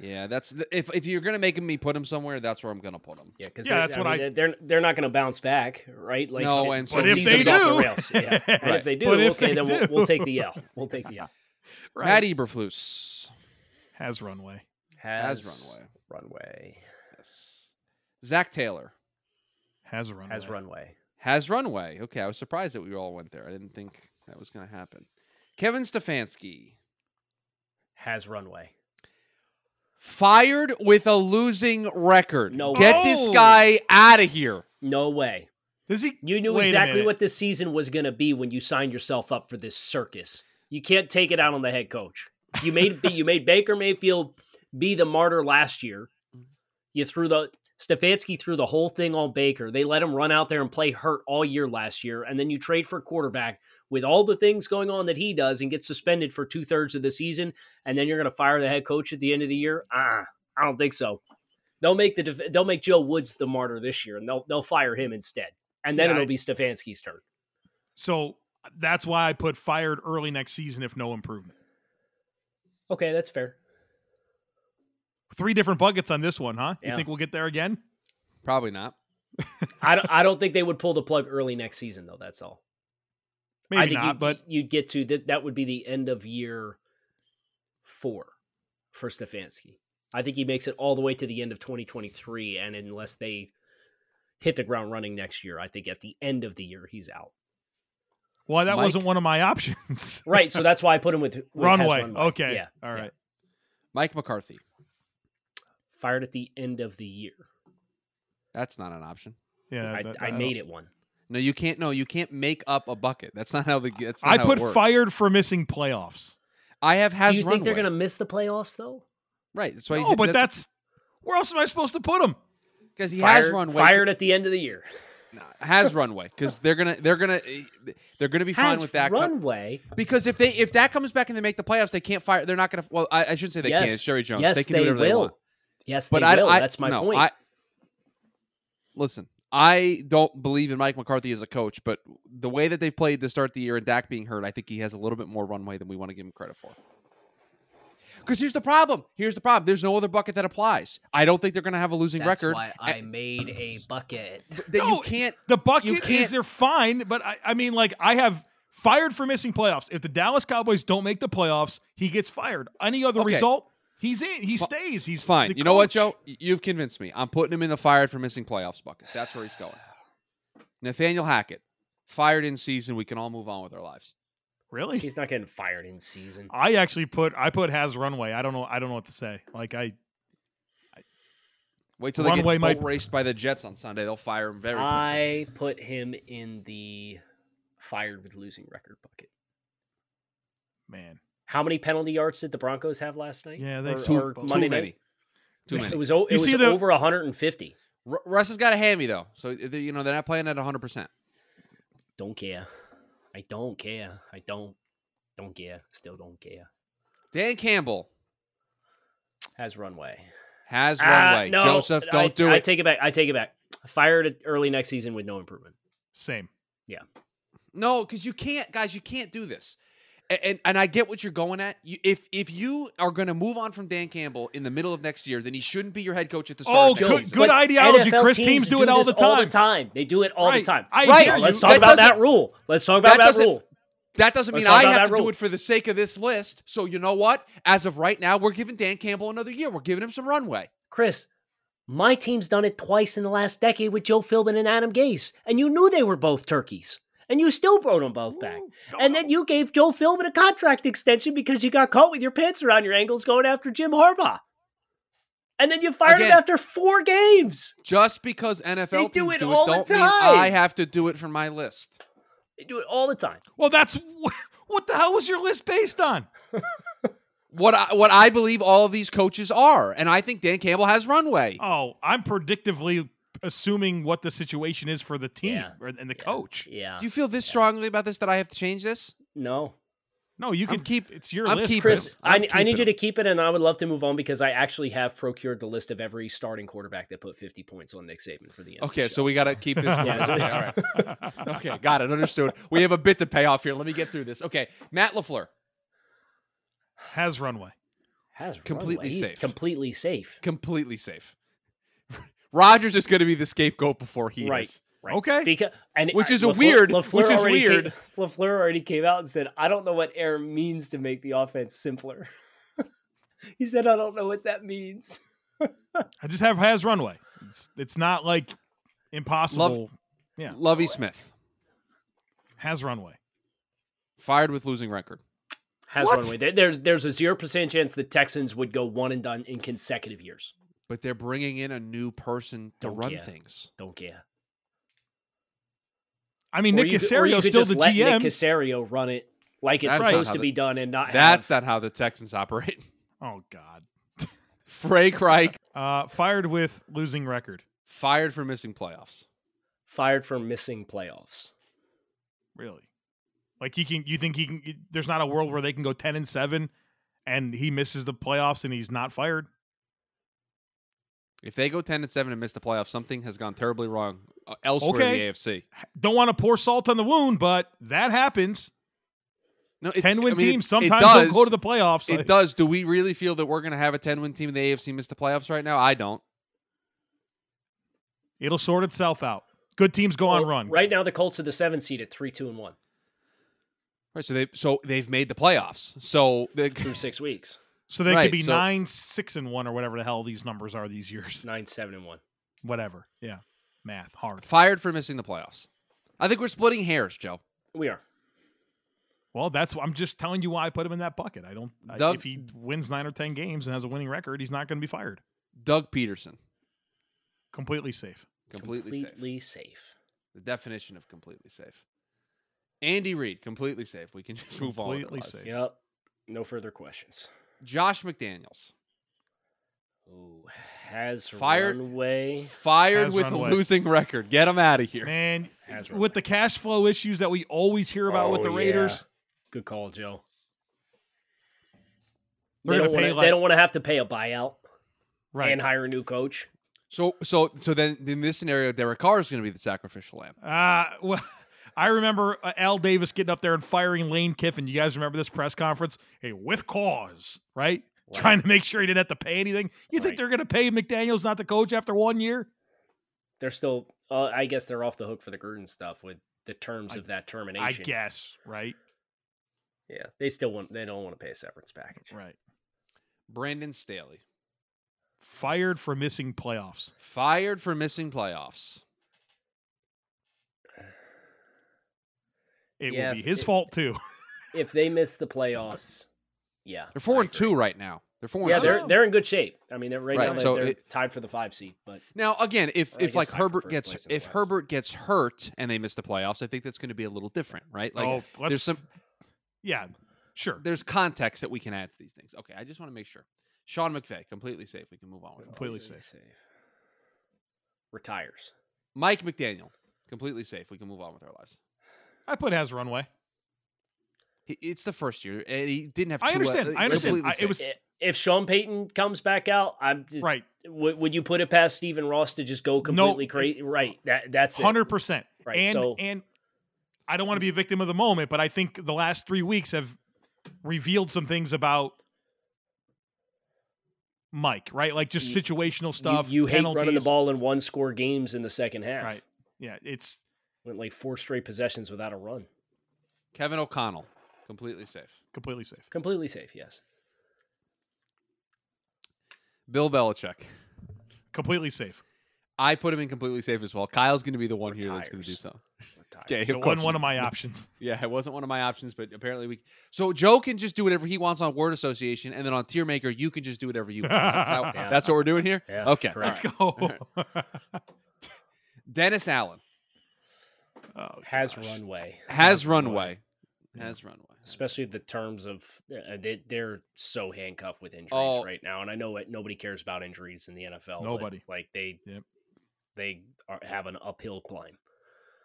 Yeah, that's if if you're gonna make me put him somewhere, that's where I'm gonna put him.
Yeah, because
Yeah, that's
I
what
mean,
I-
they're they're not going to bounce back, right? Like,
No,
it-
and so- But if they
season's off the
do-
rails. Yeah. and if they do,
But if
okay,
they
then we'll, we'll take the L. We'll take the L.
Right.
Matt Eberflus
has runway.
has runway.
runway
Yes. Zac Taylor
Has runway.
has runway.
has runway. Okay, I was surprised that we all went there. I didn't think that was gonna happen. Kevin Stefanski
Has runway.
Fired with a losing record.
No
Get
way.
this guy out of here.
No way.
Does he?
You knew
Wait
exactly what this season was going to be when you signed yourself up for this circus. You can't take it out on the head coach. You made you made Baker Mayfield be the martyr last year. You threw the Stefanski threw the whole thing on Baker. They let him run out there and play hurt all year last year, and then you trade for a quarterback with all the things going on that he does and get suspended for two thirds of the season, and then you're going to fire the head coach at the end of the year. Ah, I don't think so. They'll make the def- they'll make Joe Woods the martyr this year, and they'll they'll fire him instead, and then
Yeah,
it'll
I-
be Stefanski's turn.
So that's why I put fired early next season if no improvement.
Okay, that's fair.
Three different buckets on this one, huh? You think we'll get there again?
Probably not.
I don't, I don't think they would pull the plug early next season though. That's all. I think
not,
you'd,
but
you'd get to that. That would be the end of year four for Stefanski. I think he makes it all the way to the end of 2023, and unless they hit the ground running next year, I think at the end of the year he's out.
well, that
Mike?
wasn't one of my options.
Right, so that's why I put him with, with has
runway.
runway.
Okay.
yeah,
all right. yeah.
Mike McCarthy.
Fired at the end of the year.
That's not an option.
Yeah.
I,
that-
I
don't-
made it one.
No, you can't. No, you can't make up a bucket. That's not how the. That's not
I
how
put
it works.
fired for missing playoffs.
I have has
Do you think they're going to miss the playoffs though?
right? That's why.
No, but that's where else am I supposed to put him?
because he
Fired,
has runway.
fired at the end of the year.
Nah, has runway because they're gonna they're gonna they're gonna be fine
Has
with that. co-
runway.
because if they if that comes back and they make the playoffs, they can't fire. They're not gonna. Well, I, I shouldn't say they
yes,
can't. It's Jerry Jones.
Yes,
they can do whatever
will.
they want.
Yes,
But
they
I,
will.
I
That's my
no,
point.
I, listen, I don't believe in Mike McCarthy as a coach, but the way that they've played to start the year and Dak being hurt, I think he has a little bit more runway than we want to give him credit for. Because here's the problem. Here's the problem. There's no other bucket that applies. I don't think they're going to have a losing
That's
record.
why I made a bucket.
That
No,
you can't.
The bucket
can't-
is they're fine, but I, I mean, like I have fired for missing playoffs. If the Dallas Cowboys don't make the playoffs, he gets fired. Any other
Okay.
result, he's in. He stays. He's
Fine.
the
You know what,
coach.
Joe? You've convinced me. I'm putting him in the fired for missing playoffs bucket. That's where he's going. Nathaniel Hackett, fired in season. We can all move on with our lives.
Really?
He's not getting fired in season.
I actually put I put has runway. I don't know. I don't know what to say. Like I
Wait till they
Runway
get
might-
boat raced by the Jets on Sunday. They'll fire him very quickly.
I put him in the fired with losing record bucket.
man.
How many penalty yards did the Broncos have last night?
Yeah, they
or,
sucked
or
both.
Monday
Too many.
night.
Too many.
It was o- it
You
was
see the-
over 150.
Russ has got a hammy though, so they- you know they're not playing at 100. percent
Don't care. I don't care. I don't. Don't care. Still don't care.
Dan Campbell
Has runway.
has
Ah,
runway.
no,
Joseph, don't do
I
it.
I take it back. I take it back. Fired it early next season with no improvement.
Same. Yeah.
No, because you can't, guys. You can't do this. And, and and I get what you're going at. You, if if you are going to move on from Dan Campbell in the middle of next year, then he shouldn't be your head coach at the start.
Oh,
of next
good-
season.
good
But
ideology,
NFL
Chris. Teams do it all
this
the
All the
time.
time. They do it all
Right.
the time.
I
Right.
hear
Let's talk
That
about that rule. Let's talk about
that
that, rule.
That doesn't
Let's
mean I have
that
to do it for the sake of this list. So you know what? As of right now, we're giving Dan Campbell another year. We're giving him some runway.
Chris, my team's done it twice in the last decade with Joe Philbin and Adam Gase, and you knew they were both turkeys, and you still brought them both back. And then you gave Joe Philbin a contract extension because you got caught with your pants around your ankles going after Jim Harbaugh. And then you fired him after four games.
Just because NFL
They do it
do
all
it,
the
don't mean
time.
I have to do it for my list.
They do it all the time.
Well, that's what the hell was your list based on?
What I, what I believe all of these coaches are, and I think Dan Campbell has runway.
Oh, I'm predictively assuming what the situation is for the team
Yeah.
or, and the
Yeah.
coach.
Yeah.
Do you feel this strongly about this that I have to change this?
no.
No, you
I'm
can
keep-
It's your
I'm
list,
keeping
Chris. I,
I'm
need you to keep it, and I would love to move on because I actually have procured the list of every starting quarterback that put 50 points on Nick Saban for the end. of the
Okay, so we got to keep this.
Yeah,
okay, all right. Okay, got it. Understood. We have a bit to pay off here. Let me get through this. Okay, Matt Lafleur,
Has runway.
Has
completely
runway.
Safe.
Completely safe.
completely safe. Rodgers is going to be the scapegoat before he
Right.
is.
Right.
Okay.
Because and
Which
I-
is a
LaFleur-
weird-
LaFleur
which is
already
weird.
Came, Lafleur already came out and said, "I don't know what air means to make the offense simpler." he said, "I don't know what that means."
I just have has runway. It's it's not like impossible. Yeah.
Lovie Smith
Has runway.
fired with losing record.
Has
What?
runway. There- There's there's a zero percent chance the Texans would go one and done in consecutive years.
But they're bringing in a new person to
Don't
run
care.
things.
Don't care.
I mean,
Or
Nick
you could- or you
Caserio
could
still
just
the
let
GM.
Nick Caserio run it like it's
That's not
supposed
how
to
the-
be done, and not
That's
have,
not how the Texans operate.
oh God.
Frank Reich
Uh, fired with losing record.
fired for missing playoffs.
fired for missing playoffs.
Really? Like he can? You think he can? There's not a world where they can go ten and seven, and he misses the playoffs and he's not fired.
If they go ten and seven and miss the playoffs, something has gone terribly wrong uh, elsewhere
Okay.
in the AFC.
Don't want to pour salt on the wound, but that happens.
No, it,
Ten win
I mean,
teams
it
sometimes
does.
don't go to the playoffs.
It
Like,
does. Do we really feel that we're going to have a ten win team in the AFC miss the playoffs right now? I don't.
It'll sort itself out. Good teams go on run.
Right now, the Colts are the seven seed at three, two, and one
Right, so they so they've made the playoffs. So they,
through six weeks.
So they
Right,
could be
so-
nine, six, and one, or whatever the hell these numbers are these years.
Nine, seven, and one.
Whatever. Yeah. Math hard.
fired for missing the playoffs. I think we're splitting hairs, Joe.
We are.
Well, that's I'm just telling you why I put him in that bucket. I don't. I, if he wins nine or ten games and has a winning record, he's not going to be fired.
Doug Pederson,
Completely safe.
completely, safe.
Completely safe.
The definition of completely safe. Andy Reid, completely safe. We can just move on.
Completely safe.
Yep. No further questions.
Josh McDaniels
Ooh, has
Fired-
runway.
fired
Has
with
runway.
a losing record. Get him out of here.
Man,
Has
with the cash flow issues that we always hear about with
Oh,
the
yeah.
Raiders,
Good call, Joe.
They're
They
gonna
don't, wanna,
like-
they don't want to have to pay a buyout
right?
and hire a new coach.
So so so then in this scenario, Derek Carr is going to be the sacrificial lamb.
Uh, well, I remember uh, Al Davis getting up there and firing Lane Kiffin. You guys remember this press conference? Hey, with cause, right?
Right.
Trying to make sure he didn't have to pay anything. You think they're going to pay McDaniel's not the coach after one year?
They're still, uh, I guess they're off the hook for the Gruden stuff with the terms
I-
of that termination.
I guess, right?
Yeah, they still want. They don't want to pay a severance package.
Right.
Brandon Staley
Fired for missing playoffs.
fired for missing playoffs.
It
Yeah,
will be his
it-
fault too.
If they miss the playoffs, yeah,
They're four and two right now. They're four
Yeah,
and 2
they're they're in good shape. I mean, they're right,
Right,
now they're,
so
they're
it-
tied for the five seed. But
Now, again, if if like
guess tied for
Herbert gets
place in the
if
West.
Herbert gets hurt and they miss the playoffs, I think that's going to be a little different, right? Like
oh,
there's some
Yeah, sure.
there's context that we can add to these things. Okay, I just want to make sure. Sean McVay, completely safe. We can move on with.
Completely
Completely
safe.
Retires.
Mike McDaniel, completely safe. We can move on with our lives.
I put has runway.
It's the first year, and he didn't have.
I understand,
uh,
I understand. I- it was-
If Sean Payton comes back out, I'm just,
Right.
Would, would you put it past Stephen Ross to just go completely crazy? Right. That that's.
Hundred percent.
Right,
And
so-
and I don't want to be a victim of the moment, but I think the last three weeks have revealed some things about Mike, right? Like just
You-
situational stuff.
you hate running the ball in one score games in the second half.
Right. Yeah, it's
Went like four straight possessions without a run.
Kevin O'Connell, completely safe.
completely safe.
Completely safe. Yes.
Bill Belichick.
Completely safe.
I put him in completely safe as well. Kyle's going to be the one here that's going to do
Retires.
so. Okay,
It wasn't one of my options.
Yeah, it wasn't one of my options, but apparently we. So Joe can just do whatever he wants on word association, and then on tier maker you can just do whatever you want. That's how.
Yeah.
That's what we're doing here.
Yeah,
okay.
correct.
all right.
Go.
Dennis Allen
Oh,
Has
gosh.
runway,
has runway. Has runway.
especially the terms of uh, they, they're so handcuffed with injuries
Oh.
right now, and I know it. Nobody cares about injuries in the NFL. but,
Nobody.
like they,
Yep.
they are, have an uphill climb.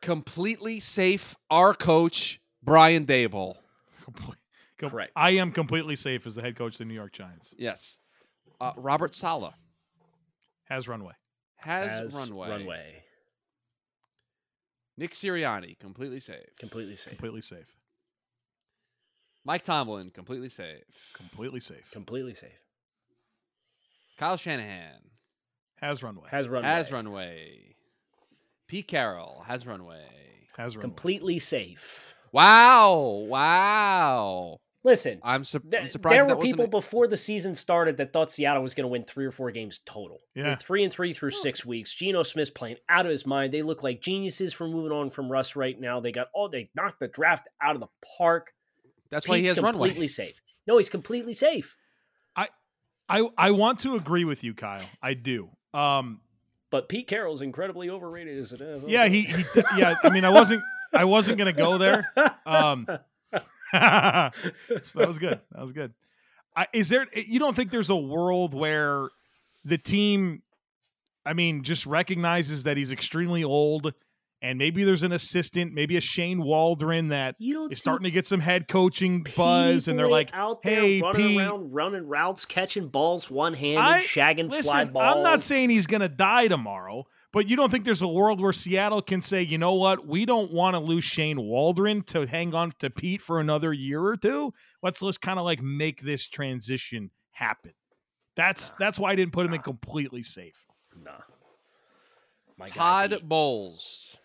Completely safe. Our coach Brian Daboll.
Complete- Com-
Correct.
I am completely safe as the head coach of the New York Giants.
Yes. Uh, Robert Saleh
Has runway.
has,
Has
runway.
Runway.
Nick Sirianni completely safe.
Completely safe.
Completely safe.
Mike Tomlin completely safe.
Completely safe.
Completely safe.
Kyle Shanahan
Has runway.
Has runway.
has runway. Pete Carroll has runway.
Has runway.
Completely safe.
Wow! Wow!
Listen,
I'm, su-
th-
I'm surprised
there were people
wasn't.
before the season started that thought Seattle was going to win three or four games total. They're
Yeah.
three and three through six weeks. Geno Smith's playing out of his mind. They look like geniuses for moving on from Russ right now. They got all they knocked the draft out of the park.
That's why he
Pete's
has runway.
completely safe. No, he's completely safe.
I, I I want to agree with you, Kyle. I do. Um,
But Pete Carroll's incredibly overrated as an NFL.
yeah, he, he yeah. I mean, I wasn't I wasn't gonna go there. Um, that was good. That was good. I, is there? Eh, you don't think there's a world where the team, I mean, just recognizes that he's extremely old, and maybe there's an assistant, maybe a Shane Waldron that is starting to get some head coaching buzz, and they're like,
out there
"Hey,
running
Pete,
around, running routes, catching balls one handed, shagging fly
Listen,
balls.
I'm not saying he's going to die tomorrow, but you don't think there's a world where Seattle can say, you know what, we don't want to lose Shane Waldron to hang on to Pete for another year or two. Let's let's kind of like make this transition happen. That's that's why I didn't put him in completely safe.
Nah. My
Todd
Pete
Bowles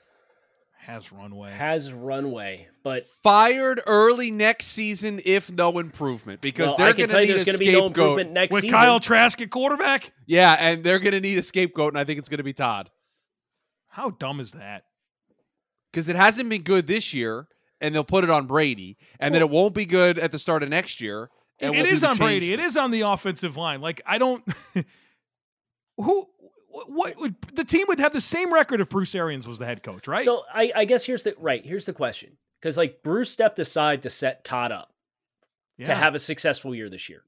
Has runway.
has runway, but
fired early next season if no improvement because
well,
they're
I can
going
tell
to
you
need
there's
a
going to be no
scapegoat.
improvement next
With
season.
Kyle Trask at quarterback?
yeah, and they're going to need a scapegoat, and I think it's going to be Todd
How dumb is that?
because it hasn't been good this year, and they'll put it on Brady, and then it won't be good at the start of next year. And
It
we'll do
on Brady.
change
It is on the offensive line. Like I don't. who? What would the team would have the same record if Bruce Arians was the head coach, right?
So I, I guess here's the right. Here's the question, because like Bruce stepped aside to set Todd up to have a successful year this year,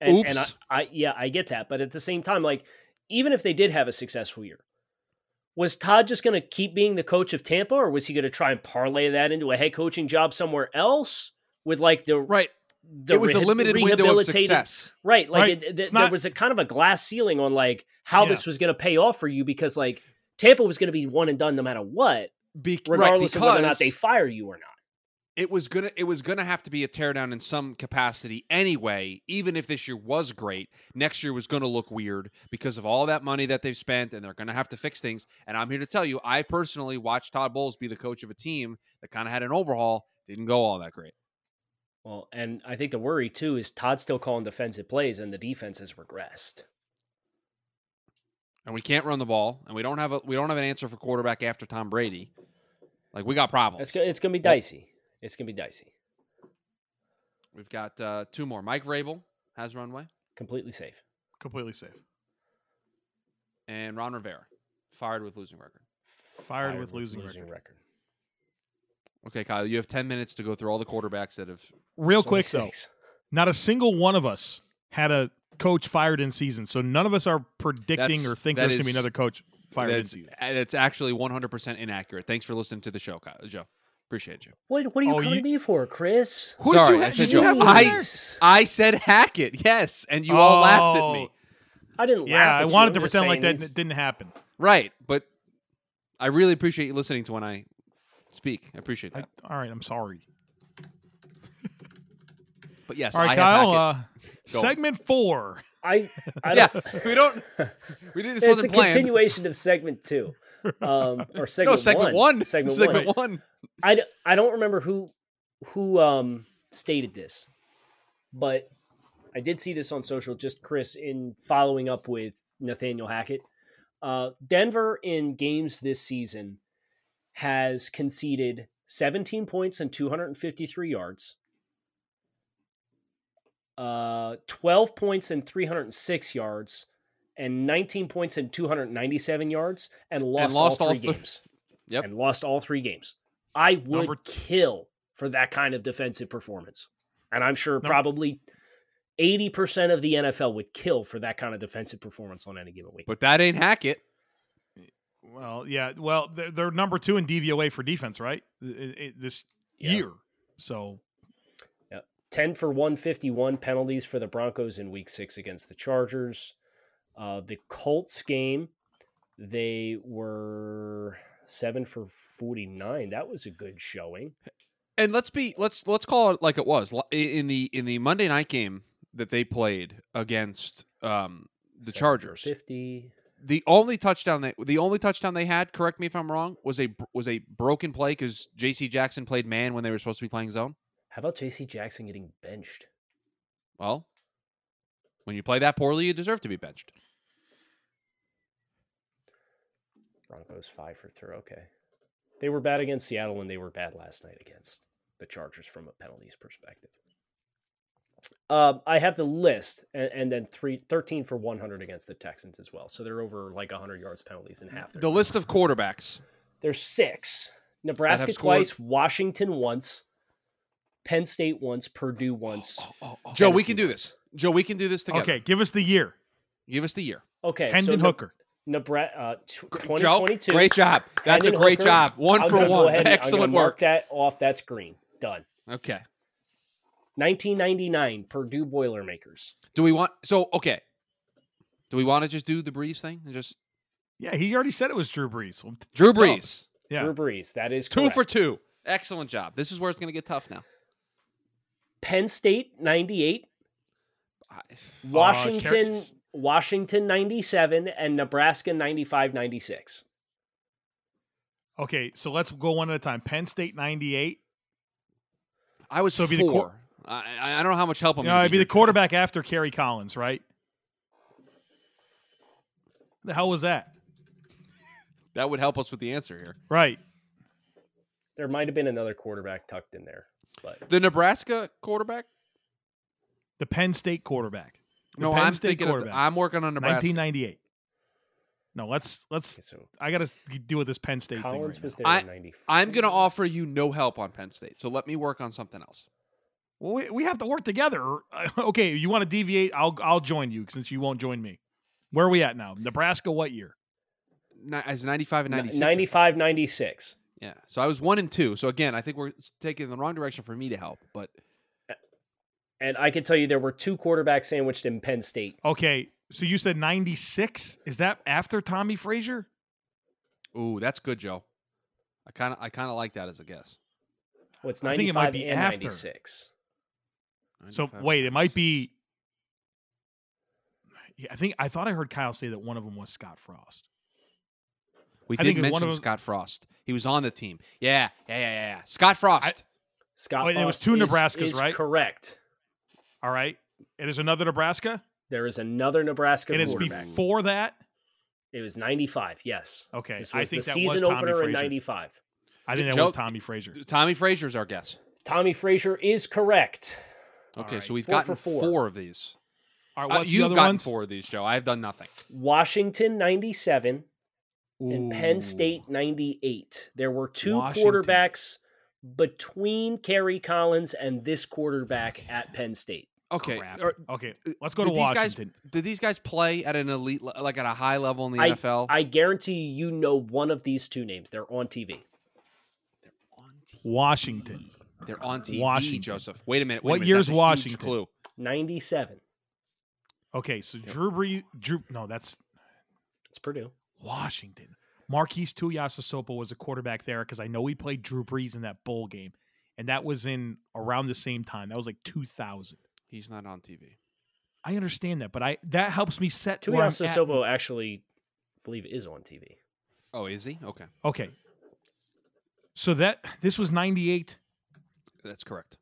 and, and I,
Oops.
I yeah I get that, but at the same time, like even if they did have a successful year, was Todd just going to keep being the coach of Tampa, or was he going to try and parlay that into a head coaching job somewhere else with like the
Right.
The
it was a
reha-
limited window of success.
Right. Like
Right.
It, th-
It's
there was a kind of a glass ceiling on like how
Yeah.
this was going to pay off for you because like Tampa was going to be one and done no matter what,
Be- right,
regardless of whether or not they fire you or not.
It was gonna it was gonna have to be a teardown in some capacity anyway. Even if this year was great, next year was gonna look weird because of all that money that they've spent, and they're gonna have to fix things. And I'm here to tell you, I personally watched Todd Bowles be the coach of a team that kind of had an overhaul, didn't go all that great.
Well, and I think the worry too is Todd's still calling defensive plays and the defense has regressed.
And we can't run the ball, and we don't have a we don't have an answer for quarterback after Tom Brady. Like we got problems.
It's it's going to be
Well-
dicey. It's going to be dicey.
We've got uh, two more. Mike Vrabel has runway,
Completely safe.
completely safe.
and Ron Rivera fired with losing record.
Fired, with losing, record.
record.
Okay, Kyle, you have ten minutes to go through all the quarterbacks that have
Real
It's only
quick though, not a single one of us had a coach fired in season, so none of us are predicting
That's-
or think
that
there's going to be another coach fired in season.
that's actually 100% inaccurate. Thanks for listening to the show, Kyle, Joe. Appreciate you.
What, what are you
Oh,
coming
you-
to me for, Chris?
Who
Sorry,
you
I said
did you have
I- I said Hackett, yes, and you all laughed at me.
Oh,
I didn't
Yeah,
laugh
I
you.
wanted
I'm
to
just
pretend like
saying
that
it's-
didn't happen.
Right, but I really appreciate you listening to when I speak. I appreciate
I,
that.
all right, I'm sorry.
but yes,
All right,
I
Kyle.
have
Uh, segment four.
I, I
yeah,
don't,
we don't. We didn't. This
it's a
wasn't planned.
continuation of segment two, um, or segment one.
no, segment one.
Segment,
segment
one.
one.
I, I don't remember who who um stated this, but I did see this on social. Just Chris in following up with Nathaniel Hackett. Uh, Denver in games this season has conceded 17 points and 253 yards. Uh, 12 points and 306 yards, and 19 points and 297 yards, and lost,
lost
all
all
three
th-
games.
Yep.
And lost all three games. I would
Number-
kill for that kind of defensive performance. And I'm sure
Num-
probably 80% of the NFL would kill for that kind of defensive performance on any given week.
But that ain't Hackett.
Well, yeah. Well, they're, they're number two in DVOA for defense, right? I- I- this
Yeah.
year. So
10 for 151 penalties for the Broncos in week six against the Chargers. Uh, the Colts game, they were seven for 49. That was a good showing.
And let's be let's let's call it like it was in the in the Monday night game that they played against um, the Chargers.
50
the only touchdown they the only touchdown they had, correct me if I'm wrong, was a was a broken play because J.C. Jackson played man when they were supposed to be playing zone.
How about J.C. Jackson getting benched?
Well, when you play that poorly, you deserve to be benched.
Broncos five for three. Okay, they were bad against Seattle, and they were bad last night against the Chargers from a penalties perspective. Um, I have the list, and, and, then three, 13 for 100 against the Texans as well. So they're over like 100 yards penalties in half.
The list of quarterbacks.
There's six. Nebraska twice, Washington once, Penn State once, Purdue once. Oh, oh,
oh, Joe, we can do this. Joe, we can do this together.
Okay, give us the year.
Give us the year.
Okay,
Hendon so Hooker.
Nebraska, uh, 2022.
Joe, great job. That's Hendon a great Hooker. job. One I'm for one. Excellent work.
Mark that off. That's green. Done.
Okay.
1999 Purdue Boilermakers.
Do we want so okay? Do we want to just do the Brees thing and just?
Yeah, he already said it was Drew Brees.
Drew Brees.
Yeah. Drew Brees. That is
two
correct.
for two. Excellent job. This is where it's going to get tough now.
Penn State 98. Washington uh, Washington 97 and Nebraska 95 96.
Okay, so let's go one at a time. Penn State 98.
I was so four. I, I don't know how much help I'm.
No, it'd be the quarterback after Kerry Collins, right? The hell was that?
That would help us with the answer here,
right?
There might have been another quarterback tucked in there, but
the Nebraska quarterback,
the Penn State quarterback.
The no, Penn I'm State thinking. Of, I'm working on Nebraska.
1998. No, let's let's. Okay, so I got to deal with this Penn State
Collins
thing.
Right was there
I,
in '94.
I'm going to offer you no help on Penn State, so let me work on something else.
Well, we, we have to work together. okay, you want to deviate? I'll I'll join you since you won't join me. Where are we at now? Nebraska, what year?
As 95 and 96.
95, 96.
Yeah. So I was one and two. So again, I think we're taking in the wrong direction for me to help, but.
And I can tell you there were two quarterbacks sandwiched in Penn State.
Okay. So you said 96? Is that after Tommie Frazier?
Ooh, that's good, Joe. I kind of I kind of like that as a guess.
Well, it's 95 it might be and after. 96.
So wait, it might be. Yeah, I think I thought I heard Kyle say that one of them was Scott Frost.
We I did mention Scott Frost. He was on the team. Yeah, yeah, yeah, yeah. Scott Frost. I,
Scott. Oh,
it was two
is,
Nebraskas,
is
right?
Correct.
All right. And there's another Nebraska.
There is another Nebraska.
And it's before that.
It was 95. Yes.
Okay.
This
was I think
the
that
season
was
opener
Frazier.
in 95.
I think that Joe, was Tommie Frazier.
Tommie Frazier's our guess.
Tommie Frazier is correct.
Okay, right. so we've four gotten four. four. of these.
All right, what's
uh, you've
the
gotten
ones?
four of these, Joe. I have done nothing.
Washington 97 and Penn State 98. There were two
Washington.
quarterbacks between Kerry Collins and this quarterback at Penn State.
Okay.
Or, er, okay. Let's go to Washington.
Guys, did these guys play at an elite, like at a high level in the
I,
NFL?
I guarantee you know one of these two names. They're on TV.
They're on TV.
Washington.
They're on TV, Washington. Joseph. Wait a minute. Wait
what
a minute.
year's Washington?
Clue.
97.
Okay, so Drew Brees, Drew, no, that's
it's Purdue.
Washington. Marquise Tuiasosopo was a quarterback there because I know he played Drew Brees in that bowl game, and that was in around the same time. That was like 2000.
He's not on TV.
I understand that, but I that helps me set.
Tuiasosopo actually, I believe, is on TV.
Oh, is he? Okay.
Okay. So that this was 98
that's correct.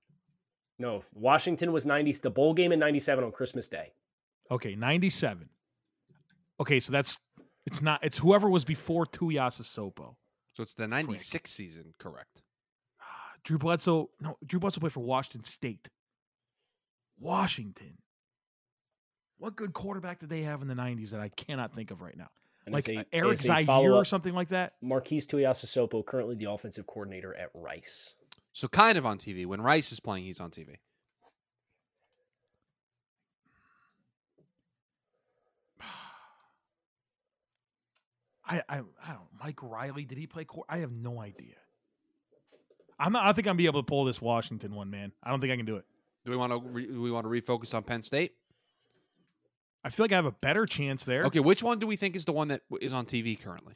No, Washington was 90 the bowl game in 97 on Christmas Day.
Okay, 97. Okay, so that's it's not it's whoever was before Tuiasosopo.
So it's the 96 season, correct.
Ah, Drew Bledsoe, no, Drew Bledsoe played for Washington State. Washington. What good quarterback did they have in the 90s that I cannot think of right now? And like a, uh, Eric Zaire or something like that?
Marquise Tuiasosopo, currently the offensive coordinator at Rice.
So kind of on TV. When Rice is playing, he's on TV.
I, I, I don't. Mike Riley, did he play? Cor- I have no idea. I'm not. I think I'm gonna be able to pull this Washington one, man. I don't think I can do it.
Do we want to re- do we want to refocus on Penn State?
I feel like I have a better chance there.
Okay, which one do we think is the one that is on TV currently?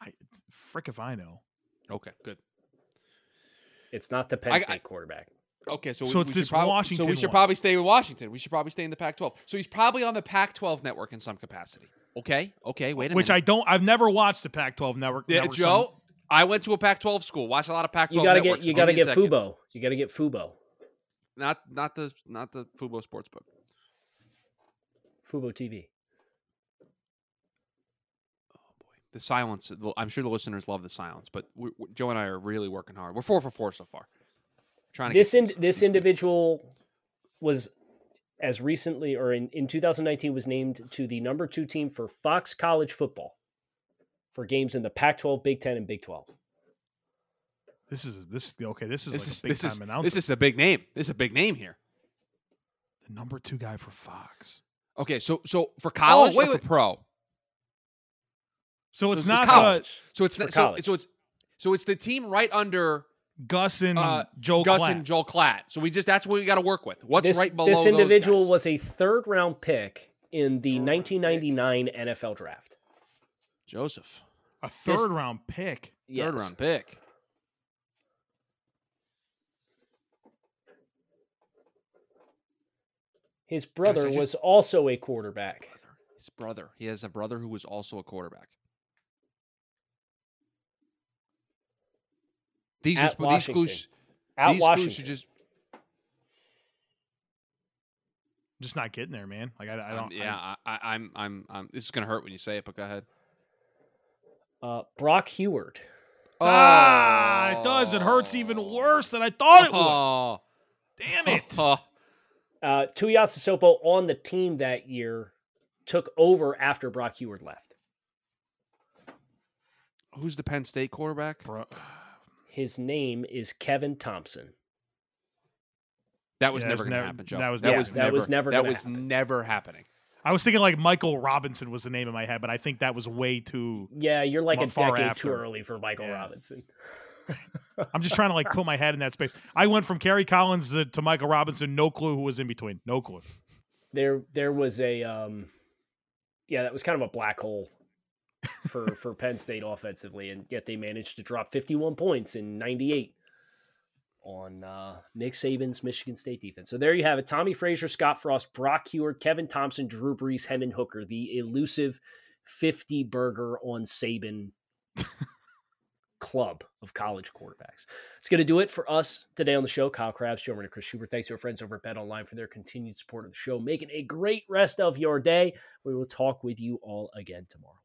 I, frick if I know.
Okay, good.
It's not the Penn
I- I-
State quarterback.
Okay, so,
So
we,
it's
we should
this
prob- So we should
one.
probably stay with Washington. We should probably stay in the Pac-12. So he's probably on the Pac-12 network in some capacity. Okay, okay, wait a minute.
Which I don't. I've never watched the Pac-12 network.
yeah,
network, so
Joe. I went to a Pac-12 school. Watched a lot of Pac-12.
You gotta
networks,
get you
so
gotta get
second.
Fubo. You gotta get Fubo.
Not not the not the Fubo Sportsbook.
Fubo TV.
Oh boy, the silence. I'm sure the listeners love the silence, but we, we- Joe and I are really working hard. We're four for four so far. Trying to
This
get
in, this
these two-
individual was as recently or in, in 2019 was named to the number two team for Fox College football for games in the Pac-12, Big Ten, and Big 12.
This is this. Okay, this is
This
like
is
a big
this
time
is
announcement.
this is a big name. This is a big name here.
the number two guy for Fox.
Okay, so so for oh, college
wait,
or for pro?
So it's
This was
not uh,
college. So it's
For
not, so,
college.
so it's so it's the team right under
the Gus and
uh,
Joe
Gus
Klatt.
and Joel Klatt. So we just that's what we got to work with. What's
this,
right below
this
those
individual
guys?
was a third round pick in the 1999 NFL draft.
Joseph,
a third
this-
round pick.
third
Yes.
round pick.
His brother
I just-
was also a quarterback.
His brother. He has a brother who was also a quarterback. These
At
just, these
Washington.
clues.
Out
these
Washington.
clues should just.
Just not getting there, man. Like I, I
um,
don't.
yeah, I, I, I'm, I'm, I'm. This is gonna hurt when you say it, but go ahead.
uh, Brock Huard.
ah, it does. It hurts even worse than I thought it would.
Oh,
Damn it.
oh.
Uh, Tuiasosopo on the team that year took over after Brock Huard left.
Who's the Penn State quarterback?
Bro,
His name is Kevin Thompson.
That was
Yeah,
never
that's
gonna happen, Joe.
that was
that
never-
was
that was never
That was
happen.
never happening.
I was thinking like Michael Robinson was the name in my head, but I think that was way too.
Yeah, you're like a
Not far
decade too early for Michael
Yeah.
Robinson.
I'm just trying to like put my head in that space. I went from Kerry Collins to, to Michael Robinson. No clue who was in between. No clue.
There, there was a, um, yeah, that was kind of a black hole for for Penn State offensively, and yet they managed to drop 51 points in 98 on uh, Nick Saban's Michigan State defense. So there you have it: Tommie Frazier, Scott Frost, Brock Huard, Kevin Thompson, Drew Brees, Hendon Hooker, the elusive 50 burger on Saban club of college quarterbacks. It's going to do it for us today on the show. Kyle Crabbs, Joe Martin, Chris Schubert. Thanks to our friends over at Bet Online for their continued support of the show. Making a great rest of your day. We will talk with you all again tomorrow.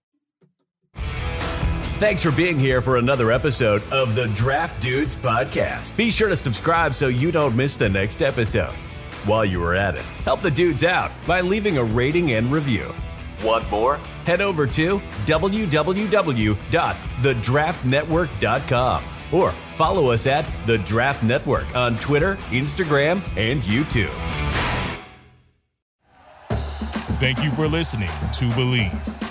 Thanks for being here for another episode of the Draft Dudes Podcast. Be sure to subscribe so you don't miss the next episode. While you are at it, help the dudes out by leaving a rating and review. Want more? Head over to www.thedraftnetwork.com or follow us at The Draft Network on Twitter, Instagram, and YouTube.
Thank you for listening to Bleav.